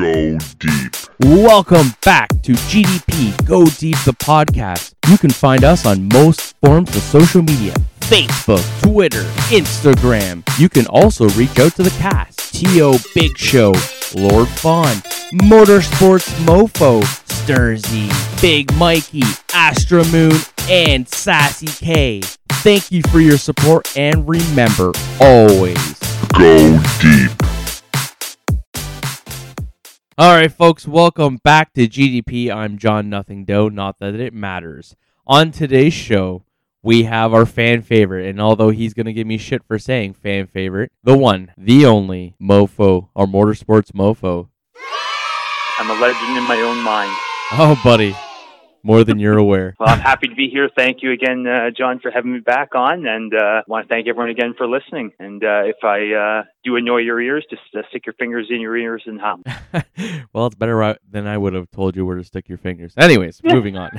Go deep. Welcome back to GDP Go Deep the podcast. You can find us on most forms of social media Facebook, Twitter, Instagram. You can also reach out to the cast T.O. Big Show, Lord Fawn, Motorsports Mofo, Sturzy, Big Mikey, Astra Moon, and Sassy K. Thank you for your support and remember always Go deep. All right, folks, welcome back to GDP. I'm John Nothing Doe, not that it matters. On today's show, we have our fan favorite, and although he's going to give me shit for saying fan favorite, the one, the only mofo, our motorsports mofo. I'm a legend in my own mind. Oh, buddy, more than you're aware. Well, I'm happy to be here. Thank you again, uh, John, for having me back on, and uh, want to thank everyone again for listening. And uh, if I uh, do annoy your ears, just uh, stick your fingers in your ears and hum. well, it's better than I would have told you where to stick your fingers. Anyways, moving on.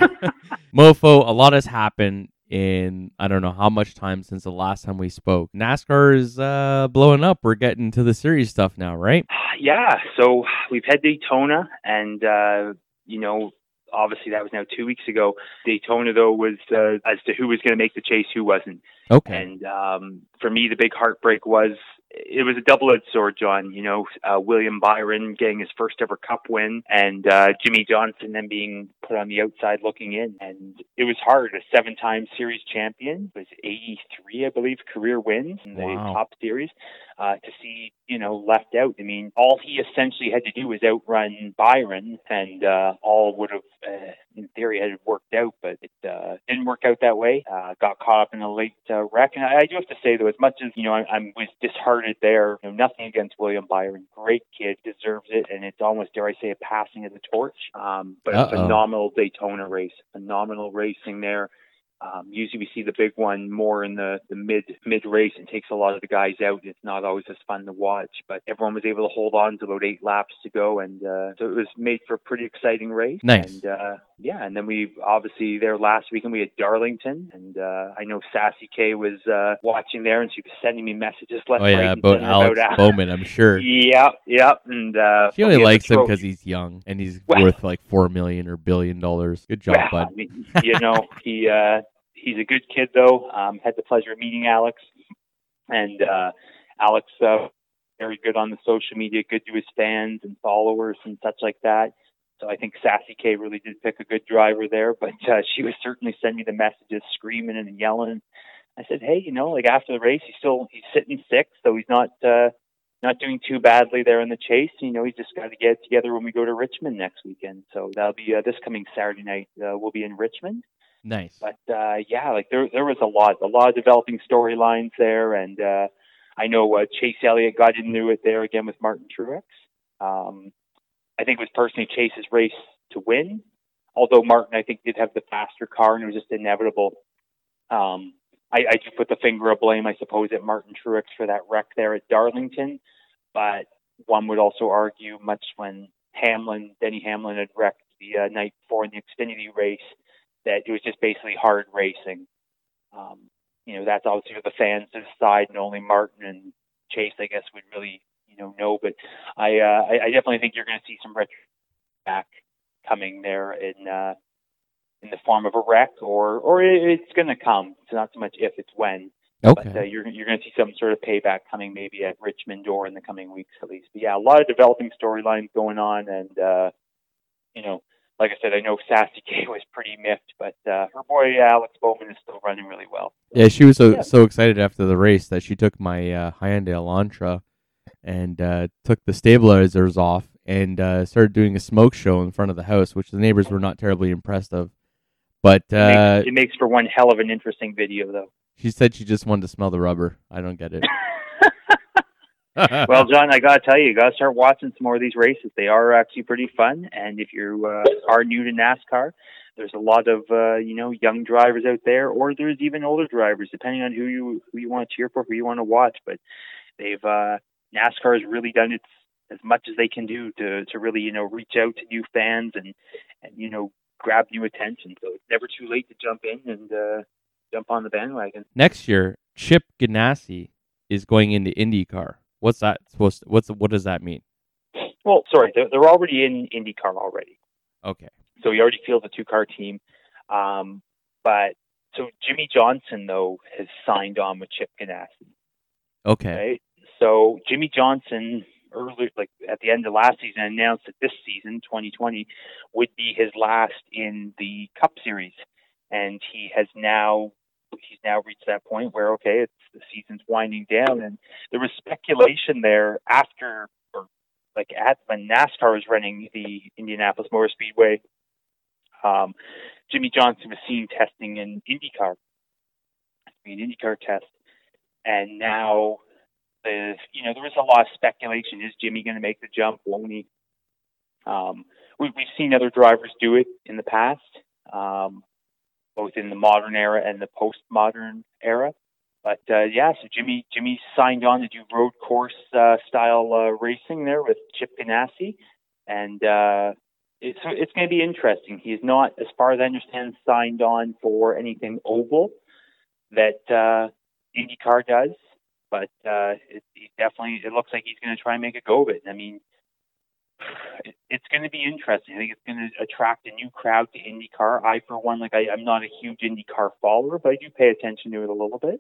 Mofo, a lot has happened in I don't know how much time since the last time we spoke. NASCAR is uh, blowing up. We're getting to the series stuff now, right? Yeah, so we've had Daytona, and uh, you know, obviously that was now two weeks ago. Daytona, though, was uh, as to who was going to make the chase, who wasn't. Okay. And um, for me, the big heartbreak was it was a double-edged sword, John. You know, uh, William Byron getting his first ever Cup win, and uh, Jimmie Johnson then being put on the outside looking in, and it was hard. A seven-time Series champion was 83, I believe, career wins in the Wow. Top Series. Uh, to see, you know, left out. I mean, all he essentially had to do was outrun Byron, and uh, all would have, uh, in theory, had worked out. But it uh, didn't work out that way. Uh, got caught up in a late uh, wreck, and I, I do have to say, though, as much as you know, I, I was disheartened there. You know, nothing against William Byron, great kid, deserves it, and it's almost, dare I say, a passing of the torch. Um, but a Uh-oh. phenomenal Daytona race, phenomenal racing there. Um, usually we see the big one more in the, the mid mid race and takes a lot of the guys out. It's not always as fun to watch, but everyone was able to hold on to about eight laps to go, and uh, so it was made for a pretty exciting race. Nice. And uh, yeah, and then we obviously there last weekend we had Darlington, and uh, I know Sassy K was uh, watching there, and she was sending me messages left, Oh yeah, and about Alex about Bowman, I'm sure. Yeah, yeah, and uh, She only we had the likes him because he's young and he's Well- worth like four million or billion dollars. Good job, Well, bud. I mean, you know, he uh, he's a good kid though. Um, had the pleasure of meeting Alex, and uh, Alex uh, very good on the social media, good to his fans and followers and such like that. So I think Sassy K really did pick a good driver there, but uh, she was certainly sending me the messages, screaming and yelling. I said, hey, you know, like after the race, he's still he's sitting sixth, so he's not uh, not doing too badly there in the chase. You know, he's just got to get together when we go to Richmond next weekend. So that'll be uh, this coming Saturday night. Uh, we'll be in Richmond. Nice. But uh, yeah, like there there was a lot, a lot of developing storylines there, and uh, I know uh, Chase Elliott got into it there again with Martin Truex. Um, I think it was personally Chase's race to win, although Martin I think did have the faster car, and it was just inevitable. Um, I, I do put the finger of blame, I suppose, at Martin Truex for that wreck there at Darlington, but one would also argue, much when Hamlin, Denny Hamlin had wrecked the uh, night before in the Xfinity race, that it was just basically hard racing. Um, you know, that's obviously for the fans to decide, and only Martin and Chase, I guess, would really, you know, know. But I, uh, I, I definitely think you're going to see some retro back coming there in uh, in the form of a wreck, or or it, it's going to come. It's not so much if, it's when. Okay. But uh, you're you're going to see some sort of payback coming, maybe at Richmond or in the coming weeks at least. But yeah, a lot of developing storylines going on, and uh, you know, like I said, I know Sassy K was pretty miffed, but uh, her boy Alex Bowman is still running really well. Yeah, she was so Yeah. so excited after the race that she took my uh, Hyundai Elantra and uh, took the stabilizers off and uh, started doing a smoke show in front of the house, which the neighbors were not terribly impressed of. But It, uh, makes, it makes for one hell of an interesting video, though. she said she just wanted to smell the rubber. I don't get it. well, John, I gotta tell you, you gotta start watching some more of these races. They are actually pretty fun, and if you uh, are new to NASCAR, there's a lot of uh, you know young drivers out there, or there's even older drivers, depending on who you who you want to cheer for, who you want to watch. But they've uh, NASCAR has really done its as much as they can do to to really you know reach out to new fans and and you know grab new attention. So it's never too late to jump in and uh, jump on the bandwagon. Next year, Chip Ganassi is going into IndyCar. What's that supposed? To, what's what does that mean? well, sorry, they're, they're already in IndyCar already. Okay. So he already fields a two car team. Um, but so Jimmie Johnson though has signed on with Chip Ganassi. Okay. Right. So Jimmie Johnson earlier, like at the end of last season, announced that this season, 2020, would be his last in the Cup Series, and he has now he's now reached that point where okay, it's the season's winding down, and there was speculation there after or like at when NASCAR was running the Indianapolis Motor Speedway. Um, Jimmie Johnson was seen testing in IndyCar, an IndyCar test, and now the you know there was a lot of speculation: is Jimmie going to make the jump? Won't he? Um, we, we've seen other drivers do it in the past, um, both in the modern era and the postmodern era. But uh, yeah, so Jimmie Jimmie signed on to do road course uh, style uh, racing there with Chip Ganassi, and uh, it's it's going to be interesting. He's not, as far as I understand, signed on for anything oval that uh, IndyCar does, but uh, it, he definitely it looks like he's going to try and make a go of it. I mean, it's going to be interesting. I think it's going to attract a new crowd to IndyCar. I, for one, like I, I'm not a huge IndyCar follower, but I do pay attention to it a little bit.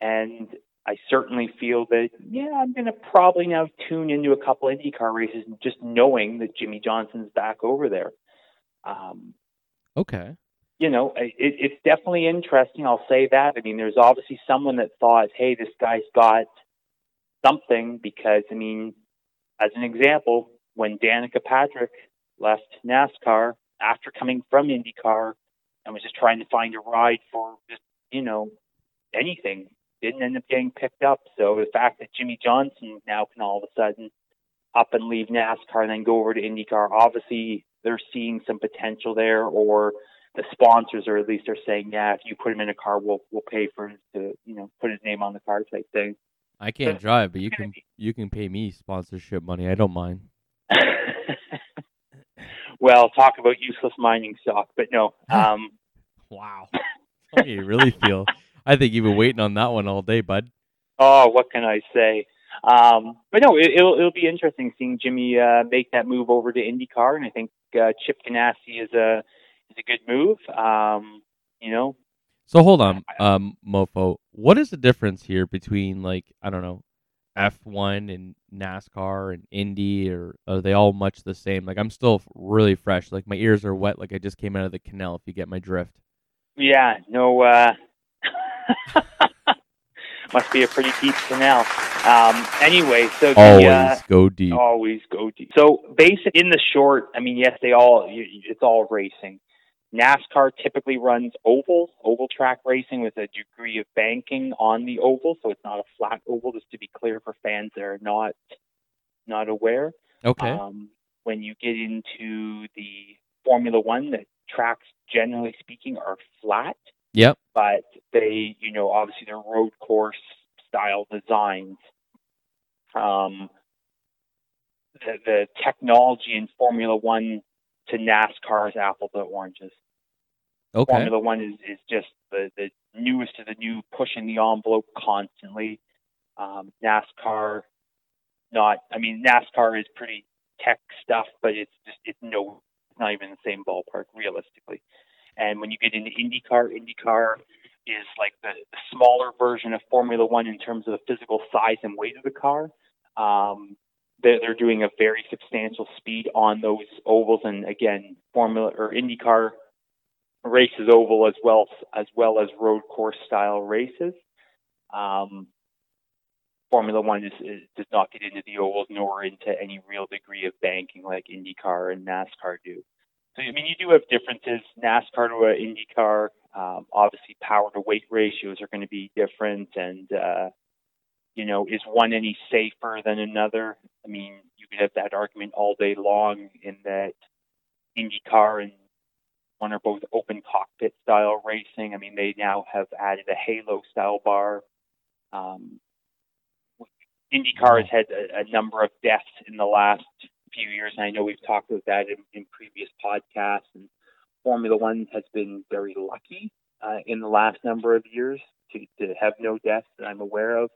And I certainly feel that, yeah, I'm going to probably now tune into a couple IndyCar races just knowing that Jimmie Johnson's back over there. Um, Okay. you know, it, it's definitely interesting. I'll say that. I mean, there's obviously someone that thought, hey, this guy's got something because, I mean, as an example, when Danica Patrick left NASCAR after coming from IndyCar and was just trying to find a ride for just, you know, anything, didn't end up getting picked up. So the fact that Jimmie Johnson now can all of a sudden up and leave NASCAR and then go over to IndyCar, obviously they're seeing some potential there, or the sponsors, or at least are saying, yeah, if you put him in a car, we'll we'll pay for him to you know put his name on the car type thing. I can't drive, but you can you can pay me sponsorship money. I don't mind. well, talk about useless mining stock, but no. Um, Wow. How you really feel? I think you've been waiting on that one all day, bud. oh, what can I say? Um, but no, it, it'll it'll be interesting seeing Jimmie uh, make that move over to IndyCar, and I think uh, Chip Ganassi is a is a good move. Um, you know, So hold on, um, Mofo. What is the difference here between like I don't know, F one and NASCAR and Indy, or are they all much the same? Like I'm still really fresh. Like my ears are wet. Like I just came out of the canal. If you get my drift. Yeah, no. Uh, must be a pretty deep canal. Um, anyway, so the, Always uh, go deep. always go deep. So, basic in the short, I mean, yes, they all it's all racing. NASCAR typically runs oval, oval track racing with a degree of banking on the oval, so it's not a flat oval. Just to be clear for fans that are not not aware. Okay. Um, when you get into the Formula One, the tracks, generally speaking, are flat, yep. but they, you know, obviously they're road course style designs. Um, the, the technology in Formula One to NASCAR is apples to oranges. Okay. Formula One is, is just the, the newest of the new, pushing the envelope constantly. Um, NASCAR, not, I mean, NASCAR is pretty tech stuff, but it's just, it's no, not even the same ballpark realistically. And when you get into IndyCar, IndyCar is like the, the smaller version of Formula One in terms of the physical size and weight of the car. Um, they're, they're doing a very substantial speed on those ovals, and again, Formula or IndyCar races oval as well as well as road course style races. Um, Formula One is, is, does not get into the ovals nor into any real degree of banking like IndyCar and NASCAR do. So I mean, you do have differences. NASCAR to IndyCar, um, obviously, power to weight ratios are going to be different, and uh, you know, is one any safer than another? I mean, you could have that argument all day long in that IndyCar and one are both open cockpit style racing. I mean, they now have added a halo style bar. Um, IndyCar has had a, a number of deaths in the last few years, and I know we've talked about that in, in previous podcasts. And Formula One has been very lucky uh, in the last number of years to, to have no deaths that I'm aware of.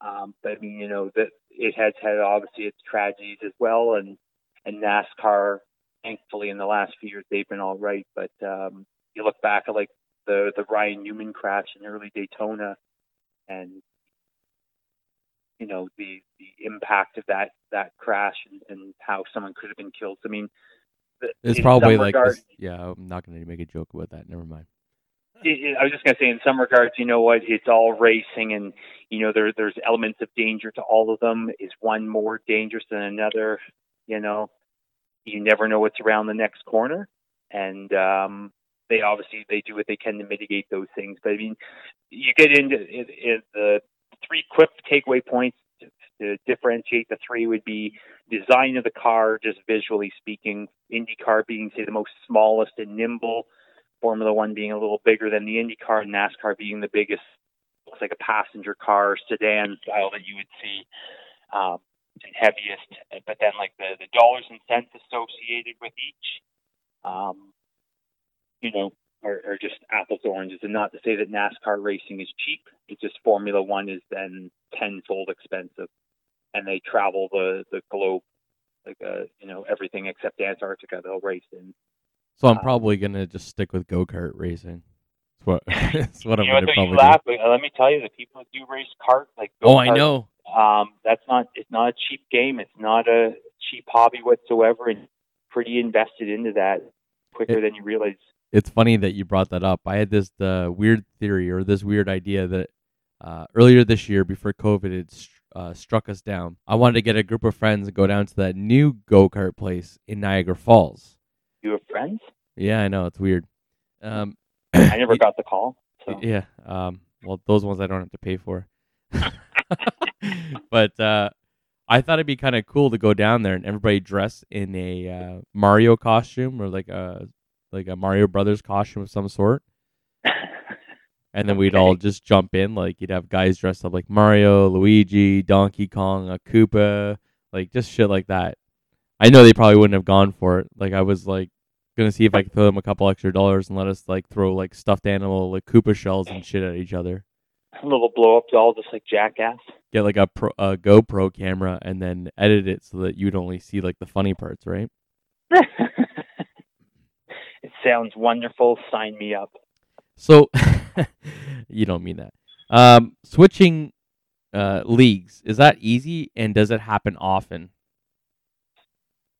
Um, but I mean, you know, that it has had obviously its tragedies as well, and and NASCAR, thankfully, in the last few years they've been all right. But um, you look back at like the the Ryan Newman crash in early Daytona, and you know the the impact of that that crash and, and how someone could have been killed. I mean, It's probably like regard- this, yeah. I'm not gonna make a joke about that. Never mind. it, it- I was just gonna say, in some regards, you know what? It's all racing, and you know there there's elements of danger to all of them. Is one more dangerous than another? You know, you never know what's around the next corner, and um, they obviously they do what they can to mitigate those things. But I mean, you get into it, it, the three quick takeaway points to, to differentiate the three would be design of the car, just visually speaking. IndyCar being say the most smallest and nimble. Formula One being a little bigger than the Indy car, and NASCAR being the biggest, looks like a passenger car sedan style that you would see, um, heaviest. But then like the the dollars and cents associated with each, um, you know, are, are just apples to oranges. And not to say that NASCAR racing is cheap. It's just Formula One is then tenfold expensive, and they travel the the globe. Like uh, you know everything except Antarctica they'll race in. So I'm Uh, probably gonna just stick with go kart racing. That's what that's what I'm you know, gonna what, though, you probably laugh, but uh, let me tell you, the people that do race kart, like do. Oh, I know. um, that's not it's not a cheap game. It's not a cheap hobby whatsoever, and pretty invested into that quicker than you realize. It's funny that you brought that up. I had this uh, weird theory or this weird idea that uh, earlier this year, before COVID had str- uh, struck us down, I wanted to get a group of friends and go down to that new go kart place in Niagara Falls. You have friends? Yeah, I know it's weird. Um, I never got the call. So. Yeah. Um, well, those ones I don't have to pay for. but uh, I thought it'd be kind of cool to go down there and everybody dress in a uh, Mario costume or like a like a Mario Brothers costume of some sort, and then we'd all just jump in. Like you'd have guys dressed up like Mario, Luigi, Donkey Kong, a Koopa, like just shit like that. I know they probably wouldn't have gone for it. Like I was like gonna see if I can throw them a couple extra dollars and let us like throw like stuffed animal like Koopa shells and shit at each other. a little blow up doll, just like Jackass. Get like a pro, a GoPro camera and then edit it so that you'd only see like the funny parts, right? it sounds wonderful. Sign me up. So you don't mean that. Um, switching uh, leagues is that easy and does it happen often?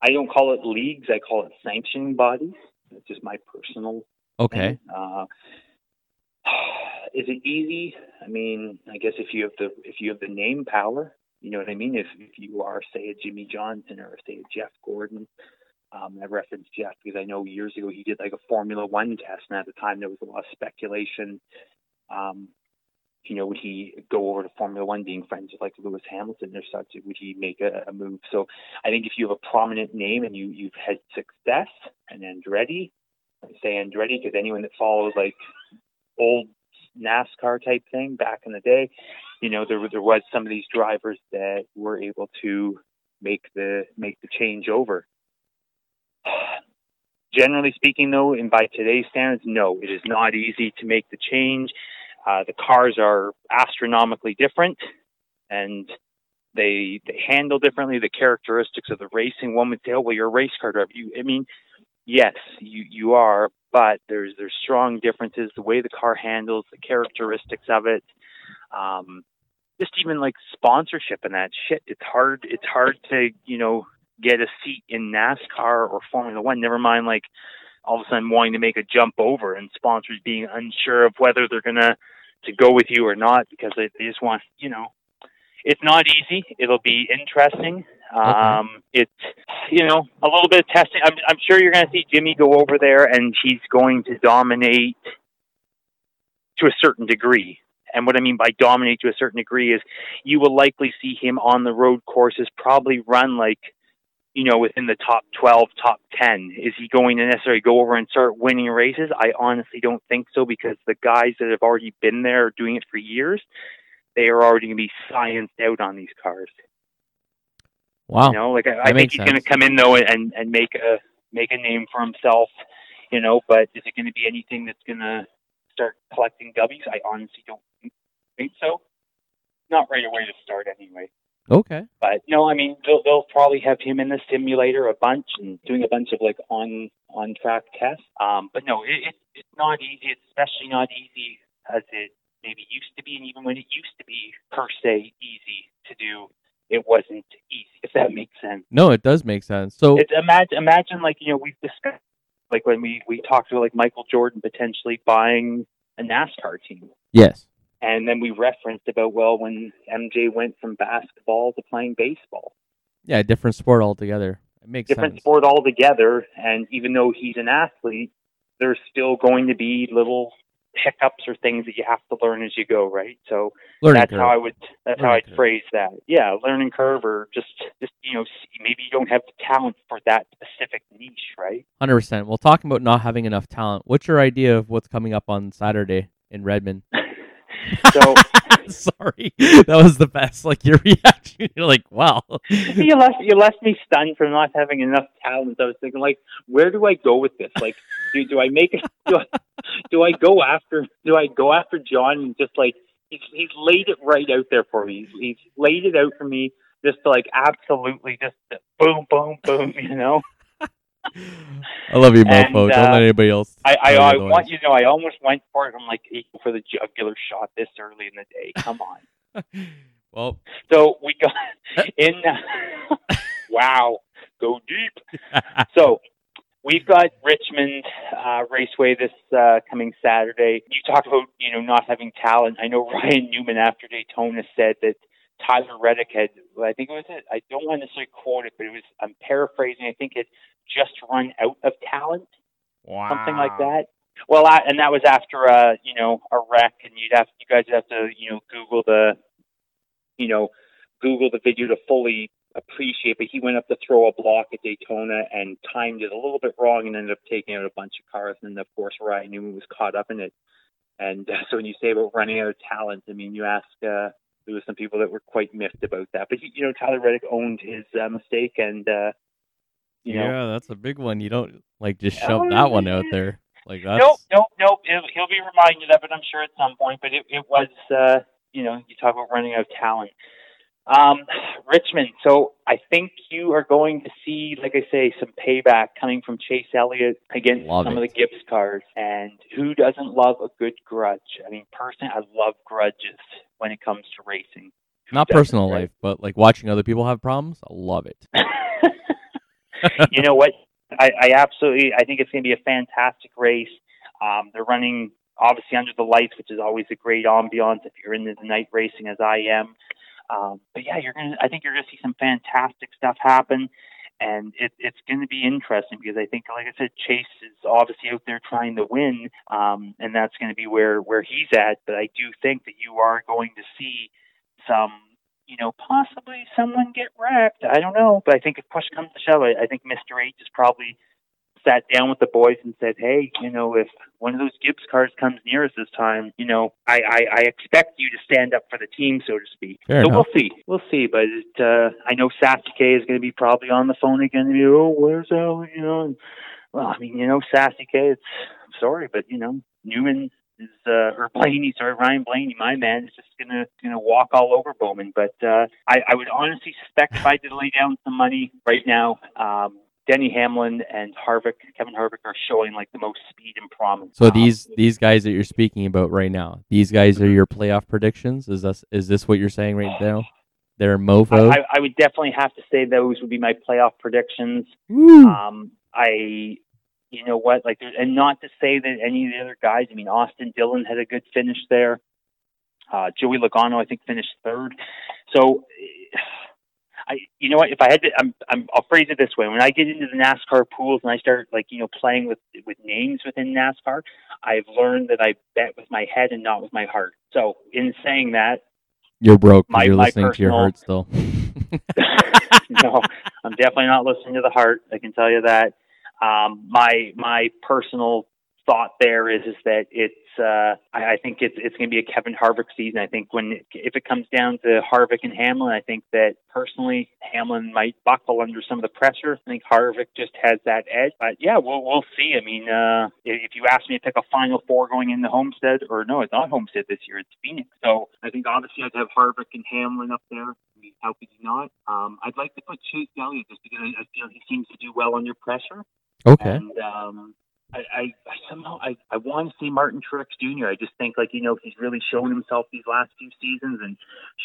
I don't call it leagues. I call it sanctioning bodies. It's just my personal Okay. Uh, is it easy? I mean, I guess if you have the if you have the name power, you know what I mean. If if you are say a Jimmie Johnson or say a Jeff Gordon, um, I reference Jeff because I know years ago he did like a Formula One test, and at the time there was a lot of speculation. Um, you know, would he go over to Formula One, being friends with like Lewis Hamilton or such? Would he make a, a move? So I think if you have a prominent name and you you've had success, and Andretti, I say Andretti because anyone that follows like old NASCAR type thing back in the day, you know, there there was some of these drivers that were able to make the make the change over. Generally speaking, though, and by today's standards, no, it is not easy to make the change. Uh, the cars are astronomically different, and they they handle differently. The characteristics of the racing. One would say, "Oh, well, you're a race car driver." You, I mean, yes, you you are, but there's there's strong differences. The way the car handles, the characteristics of it, um, just even like sponsorship and that shit. It's hard. It's hard to you know get a seat in NASCAR or Formula One. Never mind like all of a sudden wanting to make a jump over and sponsors being unsure of whether they're gonna to go with you or not because they, they just want you know it's not easy. It'll be interesting. Um it's you know a little bit of testing. I'm, I'm sure you're going to see jimmie go over there and he's going to dominate to a certain degree. And what i mean by dominate to a certain degree is you will likely see him on the road courses probably run like you know, within the top 12, top 10. Is he going to necessarily go over and start winning races? I honestly don't think so because the guys that have already been there doing it for years. They are already going to be scienced out on these cars. Wow. You know, like I, I think he's going to come in though and and make a make a name for himself. You know, but is it going to be anything that's going to start collecting W's? I honestly don't think so. Not right away to start, anyway. Okay. But no, I mean they'll, they'll probably have him in the simulator a bunch and doing a bunch of like on on track tests. Um, but no, it, it, it's not easy. It's especially not easy as it maybe used to be, and even when it used to be per se easy to do, it wasn't easy. If that makes sense. No, it does make sense. So It's imagine imagine like you know we've discussed like when we we talked about like Michael Jordan potentially buying a NASCAR team. yes, And then we referenced about well when MJ went from basketball to playing baseball. yeah, different sport altogether. It makes Different sense. sport altogether and even though he's an athlete, there's still going to be little hiccups or things that you have to learn as you go, right? So Learning that's curve. how I would that's how I'd curve. phrase that. Yeah, learning curve or just just you know, maybe you don't have the talent for that specific niche, right? Hundred percent. Well, talking about not having enough talent, what's your idea of what's coming up on Saturday in Richmond? So Sorry, that was the best. Like your reaction, you're like, "Wow." you left you left me stunned for not having enough talent. I was thinking, like, where do I go with this? Like, do do I make it? Do I, do I go after? Do I go after John and just like he's he's laid it right out there for me. He's, he's laid it out for me just to like absolutely just boom boom boom. You know, I love you, And, mofo. Don't uh, let anybody else. I I, I want you to know I almost went for it. I'm like hey, for the jugular shot this early in the day. Come on. Well, So we got in. wow, go deep. So we've got Richmond uh, Raceway this uh, coming Saturday. You talked about you know not having talent. I know Ryan Newman after Daytona said that Tyler Reddick had. I think it was it. I don't want to necessarily quote it, but it was. I'm paraphrasing. I think it just run out of talent, wow. something like that. Well, I, and that was after uh, you know a wreck, and you'd have you guys would have to you know Google the, you know, Google the video to fully appreciate. But he went up to throw a block at Daytona and timed it a little bit wrong, and ended up taking out a bunch of cars. And then of course Ryan Newman was caught up in it. And uh, so when you say about running out of talent, I mean you ask. Uh, there was some people that were quite miffed about that, but he, you know Tyler Reddick owned his uh, mistake, and uh, you know yeah, that's a big one. You don't like just shove that one out there. Like that's Nope, nope, nope. He'll, he'll be reminded of it, I'm sure, at some point. But it, it was, uh, you know, you talk about running out of talent. Um, Richmond. So I think you are going to see, like I say, some payback coming from Chase Elliott against Love some it. of the Gibbs cars. And who doesn't love a good grudge? I mean, personally, I love grudges when it comes to racing. Not personal life, but like watching other people have problems. I love it. you know what? I, I absolutely. I think it's going to be a fantastic race. Um, they're running obviously under the lights, which is always a great ambiance if you're into the night racing as I am. Um, but yeah, you're gonna. I think you're gonna see some fantastic stuff happen, and it, it's going to be interesting because I think, like I said, Chase is obviously out there trying to win, um, and that's going to be where where he's at. But I do think that you are going to see some, you know, possibly someone get wrecked. I don't know, but I think if push comes to shove, I, I think Mister H is probably sat down with the boys and said, "Hey, you know, if one of those Gibbs cars comes near us this time, you know, I, I, I expect you to stand up for the team, so to speak." Fair so enough. we'll see, we'll see. But it, uh, I know Sassy K is going to be probably on the phone again. And be, oh, where's Ellie? You know, and, well, I mean, you know, Sassy K. It's I'm sorry, but you know, Newman is uh, or Blaney, sorry, Ryan Blaney, my man, is just gonna gonna walk all over Bowman. But uh, I, I would honestly suspect if I did lay down some money right now, um, Denny Hamlin and Harvick, Kevin Harvick, are showing like the most speed and promise. So these these guys that you're speaking about right now, these guys are your playoff predictions. Is this is this what you're saying right now? They're I, mofo. I, I would definitely have to say those would be my playoff predictions. Um, I, you know what, like, and not to say that any of the other guys. I mean, Austin Dillon had a good finish there. Uh, Joey Logano, I think, finished third. So, I, you know what, if I had to, I'm, I'm, I'll phrase it this way: when I get into the NASCAR pools and I start, like, you know, playing with with names within NASCAR, I've learned that I bet with my head and not with my heart. So, in saying that, you're broke. my- you're my listening to your heart still. no, I'm definitely not listening to the heart. I can tell you that. Um, my my personal thought there is is that it's uh, I, I think it's it's going to be a Kevin Harvick season. I think when if it comes down to Harvick and Hamlin, I think that personally Hamlin might buckle under some of the pressure. I think Harvick just has that edge. But yeah, we'll we'll see. I mean, uh, if you ask me to pick a Final Four going into Homestead, or no, it's not Homestead this year. It's Phoenix. So I think obviously I'd have Harvick and Hamlin up there. I mean, How could you not? Um, I'd like to put Chase Elliott just because I, I feel he seems to do well under pressure. Okay. And um, I, I, I somehow I, I want to see Martin Truex Jr. I just think like you know he's really shown himself these last few seasons and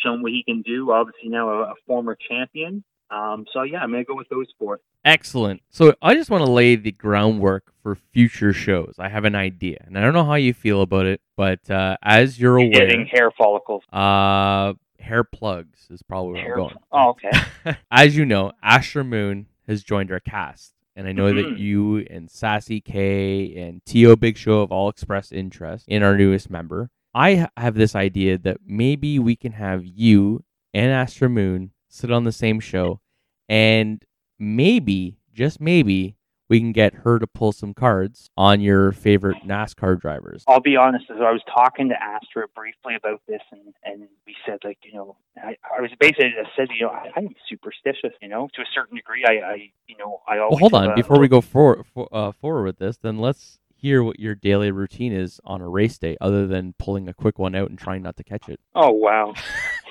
shown what he can do. Obviously now a, a former champion. Um, so yeah, I'm gonna go with those four. Excellent. So I just want to lay the groundwork for future shows. I have an idea, and I don't know how you feel about it, but uh, as you're aware, Getting hair follicles. uh, hair plugs is probably where Hair. I'm going. Oh, okay. as you know, Astra Moon has joined our cast, and I know that Mhm. you and Sassy K and T.O. Big Show have all expressed interest in our newest member. I have this idea that maybe we can have you and Astra Moon sit on the same show, and maybe, just maybe, we can get her to pull some cards on your favorite NASCAR drivers. I'll be honest. As I was talking to Astra briefly about this, and and we said like you know, I, I was basically I said you know I, I'm superstitious, you know, to a certain degree. I, I you know I always Well, hold on. Before we go forward, for, uh, forward with this, then let's hear what your daily routine is on a race day, other than pulling a quick one out and trying not to catch it. Oh wow.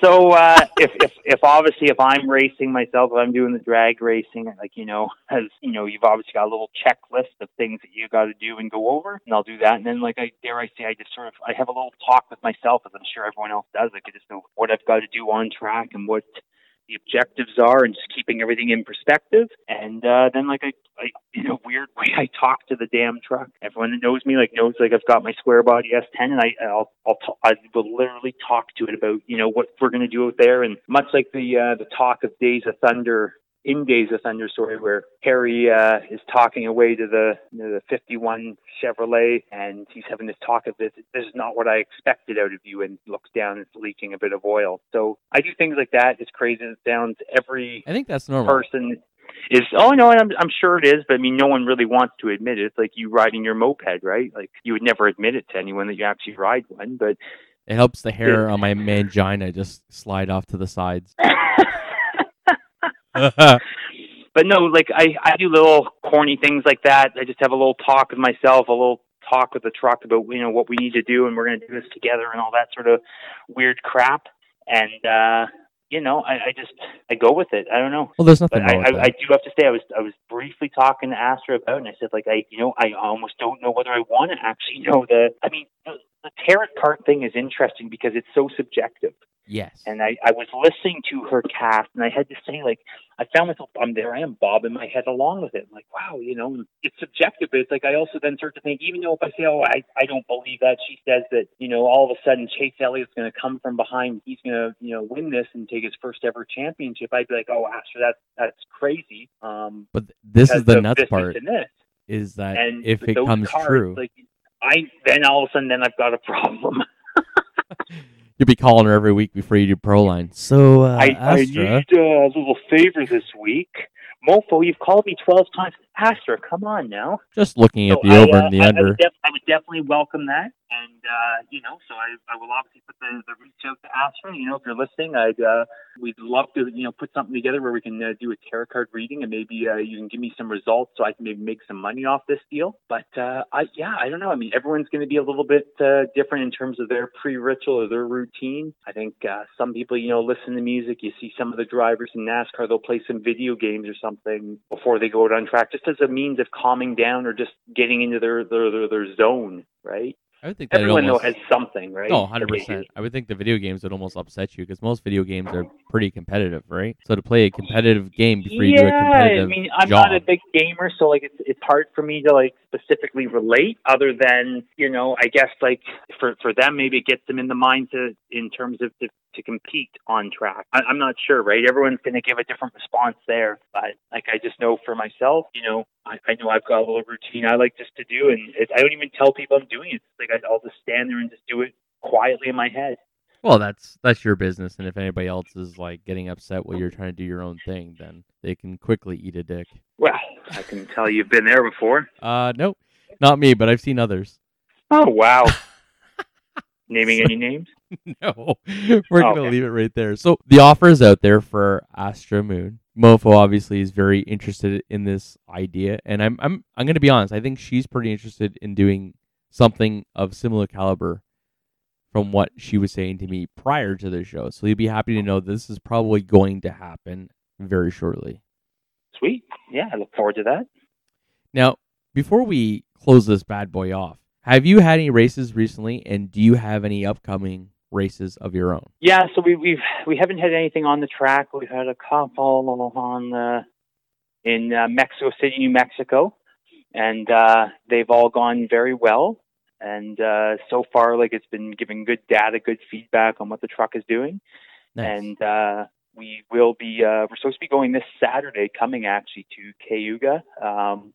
So uh, if if if obviously if I'm racing myself, if I'm doing the drag racing, like you know, as you know, you've obviously got a little checklist of things that you got to do and go over, and I'll do that. And then like I dare I say, I just sort of I have a little talk with myself, as I'm sure everyone else does. Like I just know what I've got to do on track and what the objectives are and just keeping everything in perspective. And uh, then, like, I, I, in a weird way, I talk to the damn truck. Everyone that knows me, like, knows, like, I've got my square body S10, and I, I'll, I'll, t- I will literally talk to it about, you know, what we're going to do out there. And much like the, uh, the talk of Days of Thunder in Days of Thunder story where Harry uh, is talking away to the the 51 Chevrolet and he's having this talk of this. This is not what I expected out of you, and looks down and it's leaking a bit of oil. So I do things like that. As crazy as it sounds, every I think that's normal. person is. Oh no, and I'm I'm sure it is, but I mean, no one really wants to admit it. It's like you riding your moped, right? Like you would never admit it to anyone that you actually ride one, but. It helps the hair on my mangina just slide off to the sides. but no, like I, I do little corny things like that. I just have a little talk with myself, a little talk with the truck about you know what we need to do, and we're going to do this together, and all that sort of weird crap. And uh, you know, I, I just I go with it. I don't know. well, there's nothing But I, wrong with I, I do have to say I was I was briefly talking to Astra about, it, and I said like I you know I almost don't know whether I want to actually know the. I mean, the, tarot card thing is interesting because it's so subjective yes. and I, I was listening to her cast and I had to say like I found myself I'm there I am bobbing my head along with it. I'm like, wow, you know, it's subjective, but it's like I also then start to think, even though if I say, Oh, I, I don't believe that she says that, you know, all of a sudden Chase Elliott's gonna come from behind, he's gonna, you know, win this and take his first ever championship, I'd be like, Oh Astra, that's that's crazy. Um but this is the nuts part is that And if it comes cards, true, like I then all of a sudden then I've got a problem. you'll be calling her every week before you do pro line. So, uh, I, I Astra, need uh, a little favor this week. Mofo, you've called me 12 times. Astra, come on now. just looking at So the I, over uh, and the I, I, under. would def- I would definitely welcome that. And, uh, you know, so I, I will obviously put the, the reach out to Astra. You know, if you're listening, I'd, uh, we'd love to, you know, put something together where we can uh, do a tarot card reading and maybe uh, you can give me some results so I can maybe make some money off this deal. But, uh, I, yeah, I don't know. I mean, everyone's going to be a little bit uh, different in terms of their pre ritual or their routine. I think uh, some people, you know, listen to music. You see some of the drivers in NASCAR, they'll play some video games or something before they go out on track, just as a means of calming down or just getting into their their their, their zone, right? I would think that Everyone almost, though has something, right? No, hundred percent. I would think the video games would almost upset you because most video games are pretty competitive, right? So to play a competitive game before you do a yeah, competitive I mean, I'm job, not a big gamer, so like it's it's hard for me to like specifically relate. Other than you know, I guess like for for them, maybe it gets them in the mind to in terms of to, to compete on track. I, I'm not sure, right? Everyone's going to give a different response there, but like I just know for myself, you know, I, I know I've got a little routine I like just to do, and it, I don't even tell people I'm doing it. It's like I, I'll just stand there and just do it quietly in my head. well, that's that's your business, and if anybody else is like getting upset while you're trying to do your own thing, then they can quickly eat a dick. Well, I can tell you've been there before. Uh, nope, not me, but I've seen others. Oh wow. Naming any names? no, we're gonna Okay. leave it right there. So the offer is out there for Astra Moon. Mofo obviously is very interested in this idea, and I'm I'm I'm gonna be honest. I think she's pretty interested in doing something of similar caliber from what she was saying to me prior to the show. So you'll be happy to know this is probably going to happen very shortly. Sweet. Yeah, I look forward to that. Now, before we close this bad boy off, have you had any races recently, and do you have any upcoming races of your own? Yeah, so we, we've we haven't had anything on the track. We've had a couple on the in uh, Mexico City, New Mexico, and uh, they've all gone very well. And uh, so far, like it's been giving good data, good feedback on what the truck is doing. Nice. And uh, we will be uh, we're supposed to be going this Saturday, coming actually to Cayuga um,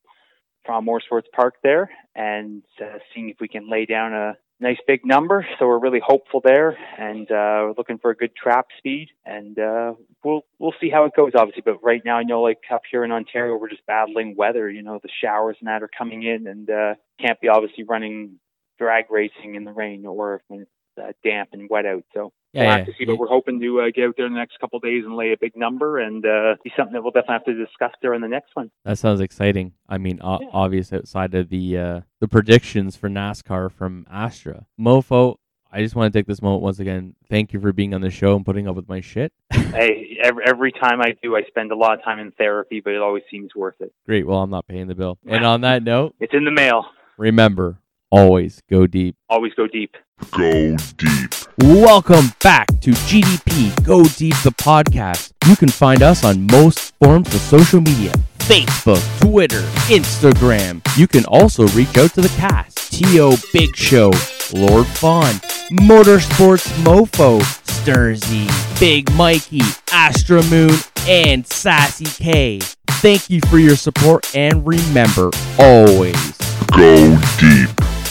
from Motorsports Park there, and uh, seeing if we can lay down a nice big number. So we're really hopeful there, and uh, we're looking for a good trap speed, and uh, we'll we'll see how it goes, obviously. But right now, I know like up here in Ontario, we're just battling weather. You know, the showers and that are coming in, and uh, can't be obviously running drag racing in the rain or when it's uh, damp and wet out. So Yeah, we'll yeah. have to see. But we're hoping to uh, get out there in the next couple of days and lay a big number, and uh, be something that we'll definitely have to discuss during the next one. That sounds exciting. I mean, o- Yeah. obvious outside of the uh, the predictions for NASCAR from Astra. Mofo, I just want to take this moment once again. Thank you for being on the show and putting up with my shit. hey, every, every time I do, I spend a lot of time in therapy, but it always seems worth it. Great. Well, I'm not paying the bill. And on that note, It's in the mail. remember always go deep. Always go deep. Go deep. Welcome back to GDP Go Deep the podcast. You can find us on most forms of social media Facebook, Twitter, Instagram. You can also reach out to the cast T.O. Big Show, Lord Fawn, Motorsports Mofo, Sturzy, Big Mikey, Astra Moon, and Sassy K. Thank you for your support and remember always Go deep.